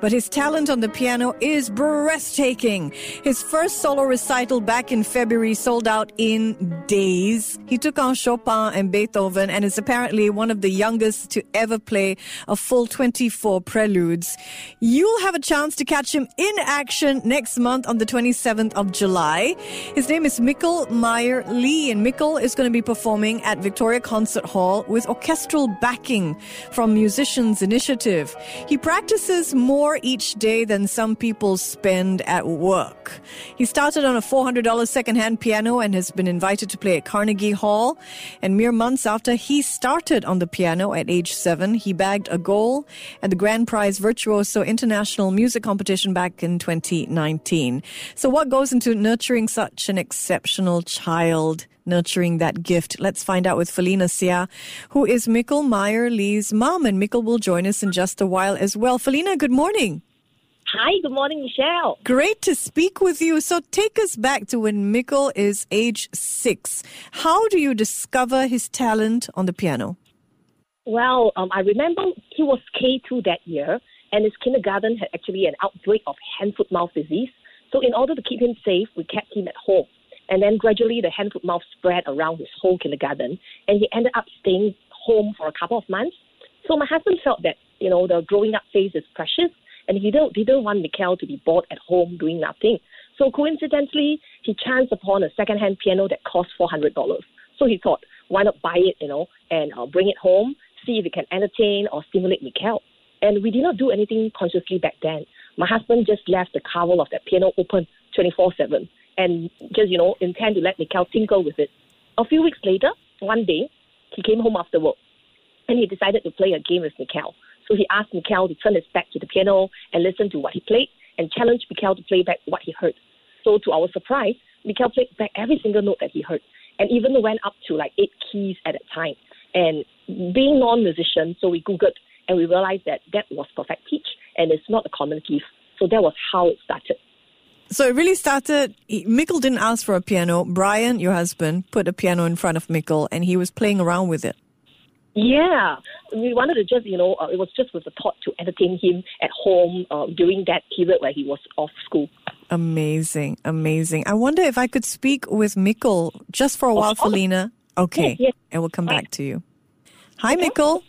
but his talent on the piano is breathtaking. His first solo recital back in February sold out in days. He took on Chopin and Beethoven and is apparently one of the youngest to ever play a full 24 preludes. You'll have a chance to catch him in action next month on the 27th of July. His name is Mikkel Meyer Lee, and Mikkel is going to be performing at Victoria Concert Hall with orchestral backing from Musicians Initiative. He practices more each day than some people spend at work. He started on a $400 secondhand piano and has been invited to play at Carnegie Hall. And mere months after he started on the piano at age seven, he bagged a goal at the Grand Prize Virtuoso International Music Competition back in 2019. So, what goes into nurturing such an exceptional child? Nurturing that gift. Let's find out with Felina Sia, who is Mikkel Meyer Lee's mom, and Mikkel will join us in just a while as well. Felina, good morning. Hi, good morning, Michelle. Great to speak with you. So take us back to when Mikkel is age six. How do you discover his talent on the piano? Well, um, I remember he was K2 that year, and his kindergarten had actually an outbreak of hand foot mouth disease. So, in order to keep him safe, we kept him at home. And then gradually the hand foot mouth spread around his whole kindergarten and he ended up staying home for a couple of months. So my husband felt that, you know, the growing up phase is precious and he didn't, didn't want Mikkel to be bored at home doing nothing. So coincidentally, he chanced upon a second-hand piano that cost $400. So he thought, why not buy it, you know, and uh, bring it home, see if it can entertain or stimulate Mikkel. And we did not do anything consciously back then. My husband just left the cover of that piano open 24 7 and just, you know, intend to let Mikkel tinkle with it. A few weeks later, one day, he came home after work and he decided to play a game with Mikkel. So he asked Mikkel to turn his back to the piano and listen to what he played and challenged Mikkel to play back what he heard. So to our surprise, Mikkel played back every single note that he heard and even went up to like eight keys at a time. And being non-musician, so we Googled and we realized that that was perfect pitch and it's not a common gift. So that was how it started. So it really started. Mikkel didn't ask for a piano. Brian, your husband, put a piano in front of Mikkel, and he was playing around with it. Yeah, we wanted to just, you know, uh, it was just with the thought to entertain him at home uh, during that period where he was off school. Amazing, amazing. I wonder if I could speak with Mikkel just for a while, Felina. Okay, yes, yes. and we'll come back to you. Hi, Mikkel.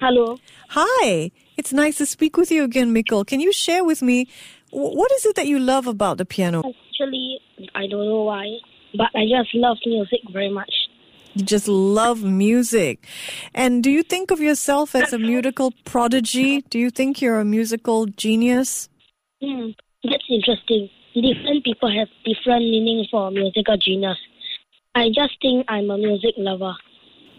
Hello. Hi. It's nice to speak with you again, Mikkel. Can you share with me what is it that you love about the piano? Actually, I don't know why, but I just love music very much. You just love music. And do you think of yourself as a musical prodigy? Do you think you're a musical genius? Hmm, that's interesting. Different people have different meanings for musical genius. I just think I'm a music lover.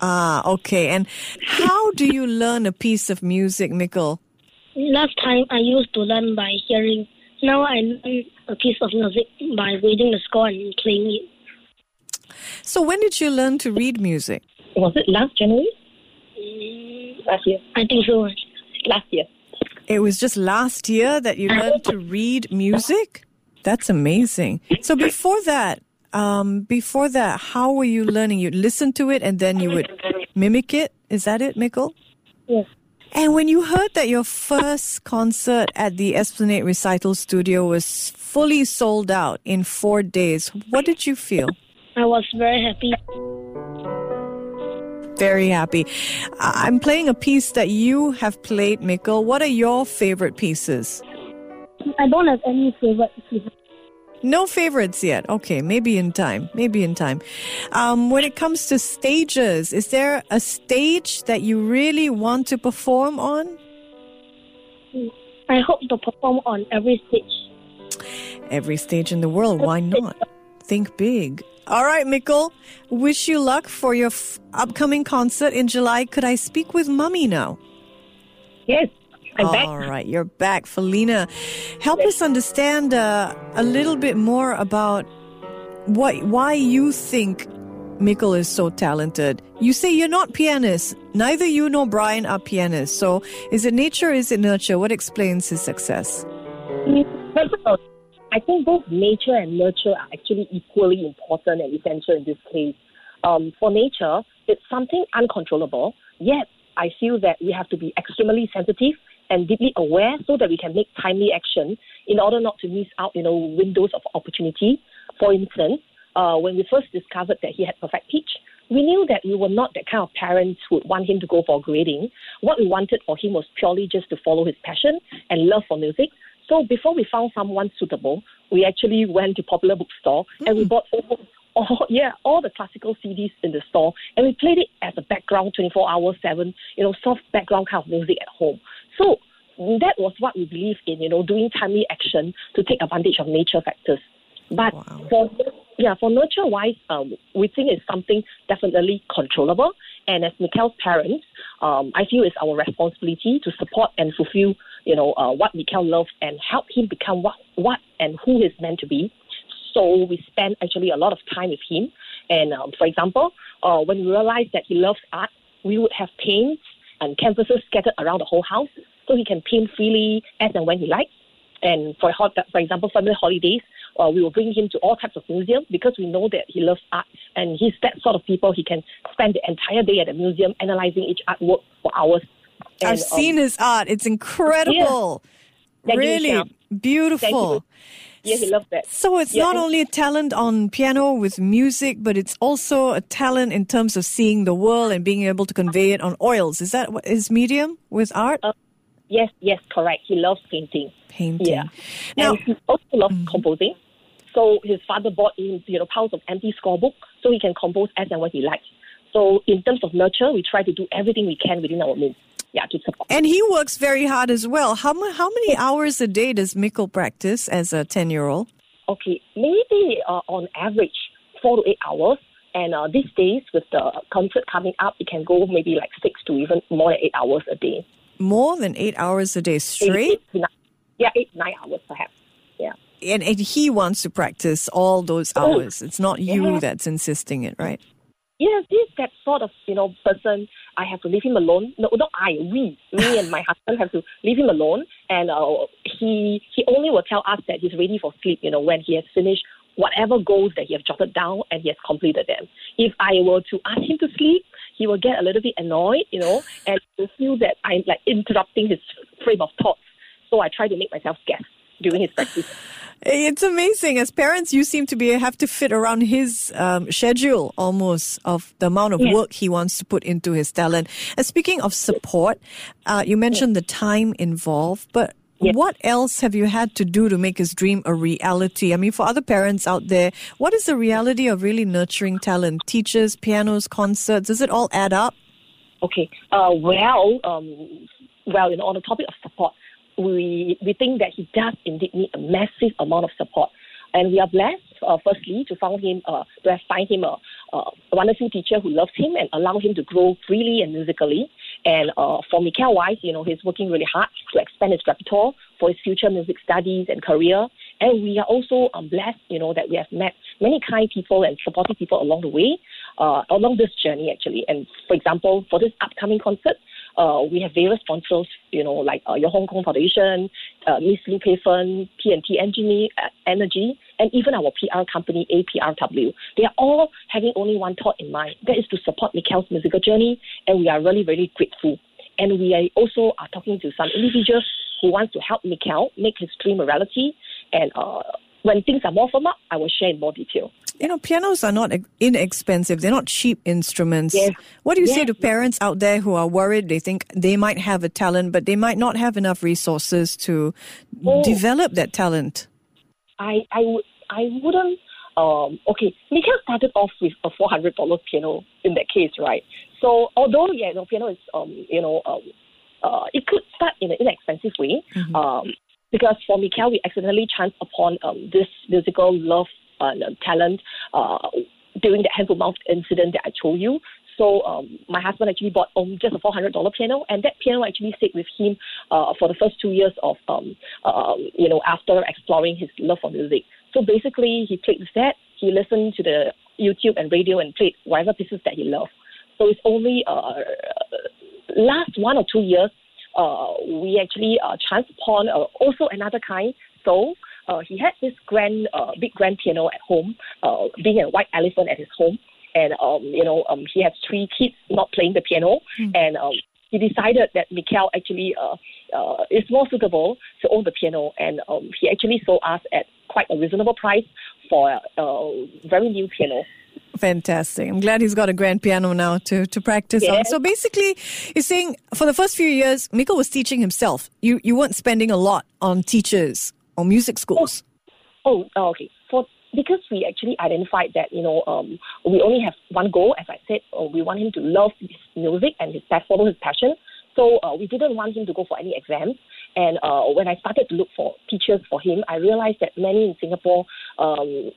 Ah, okay. And how do you learn a piece of music, Mikkel? Last time I used to learn by hearing now I learn a piece of music by reading the score and playing it. So when did you learn to read music? Was it last January? Mm, last year? I think so. Last year. It was just last year that you learned to read music? That's amazing. So before that, um, before that, how were you learning? You'd listen to it and then you would mimic it? Is that it, Mikkel? Yes. And when you heard that your first concert at the Esplanade Recital Studio was fully sold out in four days, what did you feel? I was very happy. Very happy. I'm playing a piece that you have played, Mikkel. What are your favorite pieces? I don't have any favorite pieces. No favorites yet. Okay, maybe in time. Maybe in time. Um, when it comes to stages, is there a stage that you really want to perform on? I hope to perform on every stage. Every stage in the world. Why not? Think big. All right, Mikkel. Wish you luck for your f- upcoming concert in July. Could I speak with Mummy now? Yes. I'm All back. right, you're back, Felina. Help us understand uh, a little bit more about what, why you think Mikkel is so talented. You say you're not pianists. Neither you nor Brian are pianists. So is it nature, or is it nurture? What explains his success? I think both nature and nurture are actually equally important and essential in this case. Um, for nature, it's something uncontrollable, yet I feel that we have to be extremely sensitive and deeply aware so that we can make timely action in order not to miss out, you know, windows of opportunity. For instance, uh, when we first discovered that he had perfect pitch, we knew that we were not that kind of parents who would want him to go for grading. What we wanted for him was purely just to follow his passion and love for music. So before we found someone suitable, we actually went to popular bookstore mm. and we bought all, all yeah all the classical CDs in the store and we played it as a background 24 hours seven you know soft background kind of music at home. So that was what we believe in you know doing timely action to take advantage of nature factors. But wow. for yeah, for nurture wise, um, we think it's something definitely controllable. And as Mikkel's parents, um, I feel it's our responsibility to support and fulfill, you know, uh, what Mikkel loves and help him become what, what and who he's meant to be. So we spend actually a lot of time with him. And um, for example, uh, when we realized that he loves art, we would have paints and canvases scattered around the whole house so he can paint freely as and when he likes. And for, for example, family holidays, uh, we will bring him to all types of museums because we know that he loves art and he's that sort of people. He can spend the entire day at the museum analyzing each artwork for hours. And, I've seen um, his art. It's incredible. Yeah. Really you, beautiful. Yeah, he loves that. So it's yeah. not only a talent on piano with music, but it's also a talent in terms of seeing the world and being able to convey it on oils. Is that his medium with art? Uh, yes, yes, correct. He loves painting. Painting. Yeah. Now, and he also loves mm-hmm. composing. So his father bought him, you know, piles of empty scorebook so he can compose as and when he likes. So in terms of nurture, we try to do everything we can within our means. Yeah, to support. And he works very hard as well. How, how many hours a day does Mikkel practice as a 10 year old? Okay, maybe uh, on average, four to eight hours. And uh, these days, with the concert coming up, it can go maybe like six to even more than eight hours a day. More than eight hours a day straight? Eight, eight, nine, yeah, eight, nine hours perhaps. Yeah and, and he wants to practice all those oh, hours. It's not you yeah. that's insisting it, right? Yes, he's that sort of you know person. I have to leave him alone. No, not I. We, me and my husband have to leave him alone, and uh, he he only will tell us that he's ready for sleep. You know, when he has finished whatever goals that he has jotted down and he has completed them. If I were to ask him to sleep, he will get a little bit annoyed, you know, and feel that I'm like interrupting his frame of thoughts. So I try to make myself scarce during his practice. It's amazing. As parents, you seem to be have to fit around his um, schedule almost of the amount of work he wants to put into his talent. And speaking of support, uh, you mentioned the time involved, but What else have you had to do to make his dream a reality? I mean, for other parents out there, what is the reality of really nurturing talent? Teachers, pianos, concerts, does it all add up? Okay. Uh, well, um, well, you know, on the topic of support, we, we think that he does indeed need a massive amount of support. And we are blessed, uh, firstly, to find him, uh, to have find him a, a, wonderful teacher who loves him and allow him to grow freely and musically. And uh, for Mikkel Wise, you know, he's working really hard to expand his repertoire for his future music studies and career. And we are also um, blessed, you know, that we have met many kind people and supportive people along the way, uh, along this journey actually. And for example, for this upcoming concert, uh, we have various sponsors, you know, like uh, your Hong Kong Foundation, uh, Miss Liu Pei Fen, P&T Energy, uh, Energy, and even our PR company, APRW. They are all having only one thought in mind. That is to support Mikkel's musical journey, and we are really, really grateful. And we are also are talking to some individuals who want to help Mikkel make his dream a reality. And uh, when things are more firm up, I will share in more detail. You know, pianos are not inexpensive. They're not cheap instruments. Yes. What do you yes. say to parents out there who are worried? They think they might have a talent, but they might not have enough resources to oh. develop that talent. I, I, would, I wouldn't. Um, okay, Mikkel started off with a four hundred dollar piano in that case, right? So although yeah, you know, piano is um, you know, um, uh, it could start in an inexpensive way. Mm-hmm. Um, because for Mikkel, we accidentally chanced upon um, this musical love uh, talent uh, during the hand foot mouth incident that I told you. So um, my husband actually bought um, just a four hundred dollar piano, and that piano actually stayed with him uh, for the first two years of um, uh, you know after exploring his love for music. So basically, he played with that. he listened to the YouTube and radio and played whatever pieces that he loved. So it's only uh, last one or two years uh, we actually uh, chanced uh, also another kind. So uh, he had this grand, uh, big grand piano at home, uh, being a white elephant at his home. And, um, you know, um, he has three kids not playing the piano. Mm. And um, he decided that Mikhail actually uh, uh, is more suitable to own the piano. And um, he actually sold us at quite a reasonable price for a uh, very new piano. Fantastic. I'm glad he's got a grand piano now to, to practice on. So basically, you're saying for the first few years, Mikkel was teaching himself. You you weren't spending a lot on teachers or music schools. Oh, oh, okay. For because we actually identified that you know um, we only have one goal. As I said, uh, we want him to love his music and his follow his passion. So uh, we didn't want him to go for any exams. And uh, when I started to look for teachers for him, I realized that many in Singapore, um,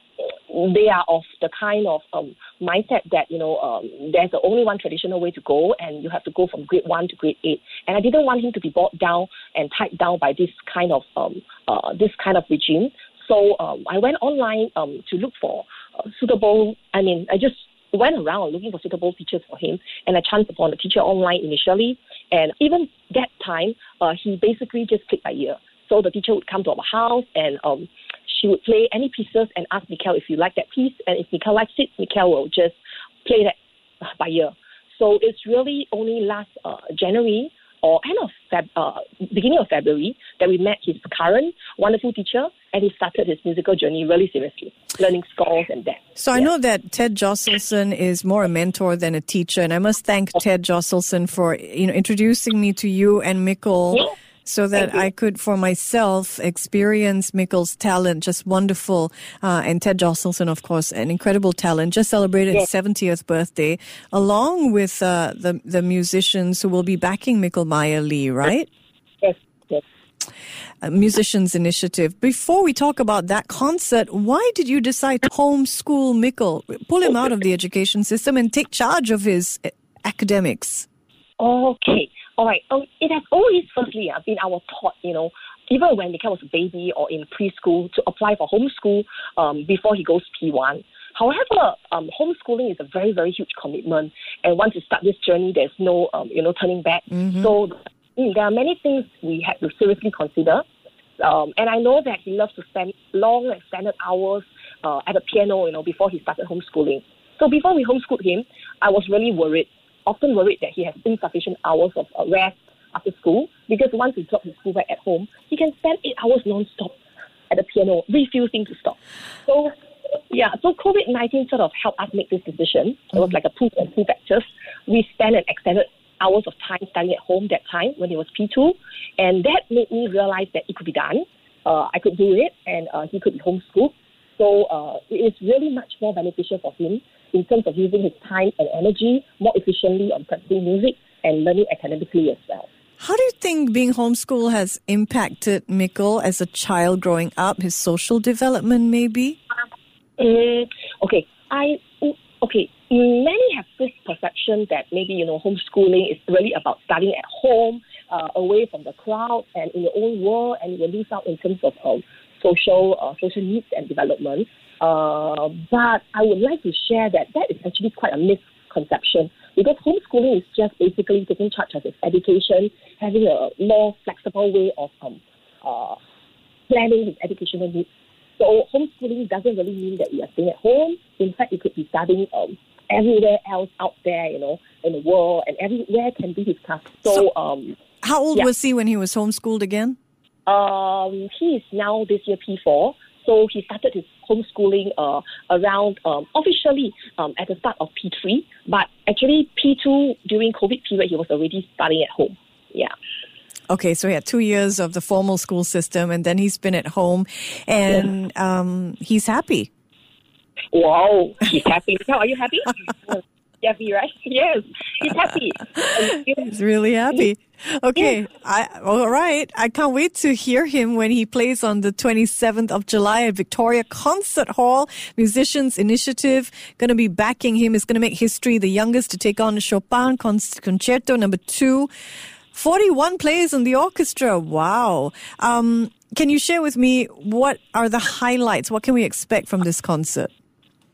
they are of the kind of um, mindset that you know um, there's the only one traditional way to go, and you have to go from grade one to grade eight. And I didn't want him to be brought down and tied down by this kind of um, uh, this kind of regime. So um, I went online um, to look for uh, suitable. I mean, I just went around looking for suitable teachers for him, and I chanced upon a teacher online initially. And even that time, uh, he basically just played by ear. So the teacher would come to our house and um, she would play any pieces and ask Mikhail if you like that piece. And if Mikhail likes it, Mikhail will just play that by ear. So it's really only last uh, January or end of Feb, uh, beginning of February that we met his current wonderful teacher and he started his musical journey really seriously, learning scores and that. So I know that Ted Josselson is more a mentor than a teacher, and I must thank Ted Josselson for you know introducing me to you and Mikkel. Yeah. So that I could, for myself, experience Mikkel's talent, just wonderful. Uh, and Ted Josselson, of course, an incredible talent, just celebrated his 70th birthday, along with uh, the the musicians who will be backing Mikkel Meyer Lee, right? Yes, yes. a musicians initiative. Before we talk about that concert, why did you decide to homeschool Mikkel, pull him out of the education system and take charge of his uh, academics? Okay. All right. Um, it has always, firstly, uh, been our thought, you know, even when Mikhail was a baby or in preschool, to apply for homeschool um, before he goes P1. However, um, homeschooling is a very, very huge commitment. And once you start this journey, there's no, um, you know, turning back. So mm, there are many things we had to seriously consider. Um, and I know that he loves to spend long extended hours uh, at the piano, you know, before he started homeschooling. So before we homeschooled him, I was really worried, often worried that he has insufficient hours of uh, rest after school because once he drops his schoolwork at home, he can spend eight hours non-stop at the piano, refusing to stop. So, yeah, so COVID 19 sort of helped us make this decision. It was like a two and two factors. We spent an extended hours of time studying at home that time when he was P2, and that made me realize that it could be done. Uh, I could do it, and uh, he could be homeschooled. So uh, it is really much more beneficial for him in terms of using his time and energy more efficiently on practicing music and learning academically as well. How do you think being homeschooled has impacted Mikkel as a child growing up, his social development maybe? Mm, okay, I mm, okay. Many have this perception that maybe you know homeschooling is really about studying at home, uh, away from the crowd, and in your own world, and you lose out in terms of um, social uh, social needs and development. Uh, but I would like to share that that is actually quite a misconception because homeschooling is just basically taking charge of his education, having a more flexible way of um, uh, planning his educational needs. So homeschooling doesn't really mean that you are staying at home. In fact, you could be studying um, everywhere else out there, you know, in the world, and everywhere can be his class. So, So- um, How old Yeah. was he when he was homeschooled again? um, he is now this year P4. So he started his homeschooling uh, around um, officially um, at the start of P3, but actually P2 during COVID period he was already studying at home. Yeah. Okay, so he had two years of the formal school system, and then he's been at home, and um, he's happy. Wow, he's happy. Now, are you happy? happy, right? Yes, he's happy. And, you know, He's really happy. Okay, I all right. I can't wait to hear him when he plays on the 27th of July at Victoria Concert Hall. Musicians Initiative going to be backing him. Is going to make history. The youngest to take on Chopin Con- Concerto Number Two. 41 players in the orchestra. Wow. Um, can you share with me what are the highlights? What can we expect from this concert?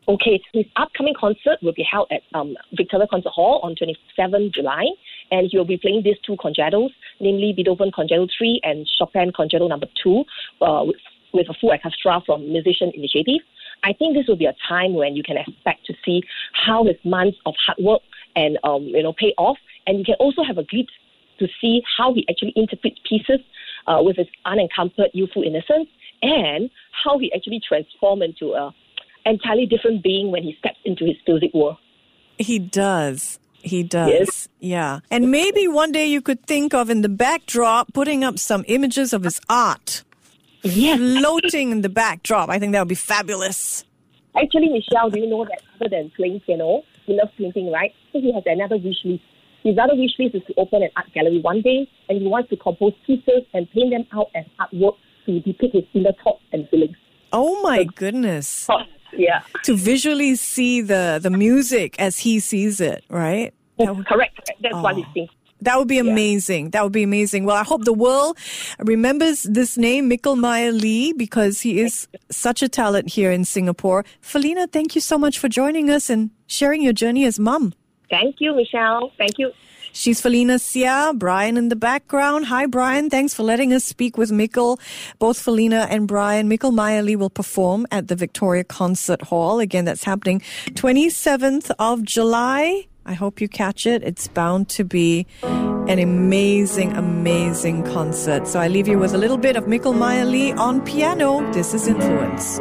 Okay, his upcoming concert will be held at um, Victoria Concert Hall on 27 July, and he will be playing these two concertos, namely Beethoven Concerto 3 and Chopin Concerto Number 2, uh, with, with a full orchestra from Musician Initiative. I think this will be a time when you can expect to see how his months of hard work and um, you know pay off, and you can also have a glimpse to see how he actually interprets pieces uh, with his unencumbered youthful innocence, and how he actually transforms into a entirely different being when he steps into his music world. He does. He does. Yes. Yeah. And maybe one day you could think of in the backdrop putting up some images of his art Yes. floating in the backdrop. I think that would be fabulous. Actually, Michelle, do you know that other than playing piano, he loves painting, right? So he has another wish list. His other wish list is to open an art gallery one day, and he wants to compose pieces and paint them out as artwork to depict his inner thoughts and feelings. Oh my goodness. Thoughts, yeah. To visually see the, the music as he sees it, right? That would- Correct. correct. That's what Oh. he thinks. That would be amazing. That would be amazing. Well, I hope the world remembers this name, Mikkel Meyer Lee, because he is such a talent here in Singapore. Felina, thank you so much for joining us and sharing your journey as mum. Thank you, Michelle. Thank you. She's Felina Sia, Brian in the background. Hi, Brian. Thanks for letting us speak with Mikkel. Both Felina and Brian. Mikkel Meyer Lee will perform at the Victoria Concert Hall. Again, that's happening 27th of July. I hope you catch it. It's bound to be an amazing, amazing concert. So I leave you with a little bit of Mikkel Meyer Lee on piano. This is Influence.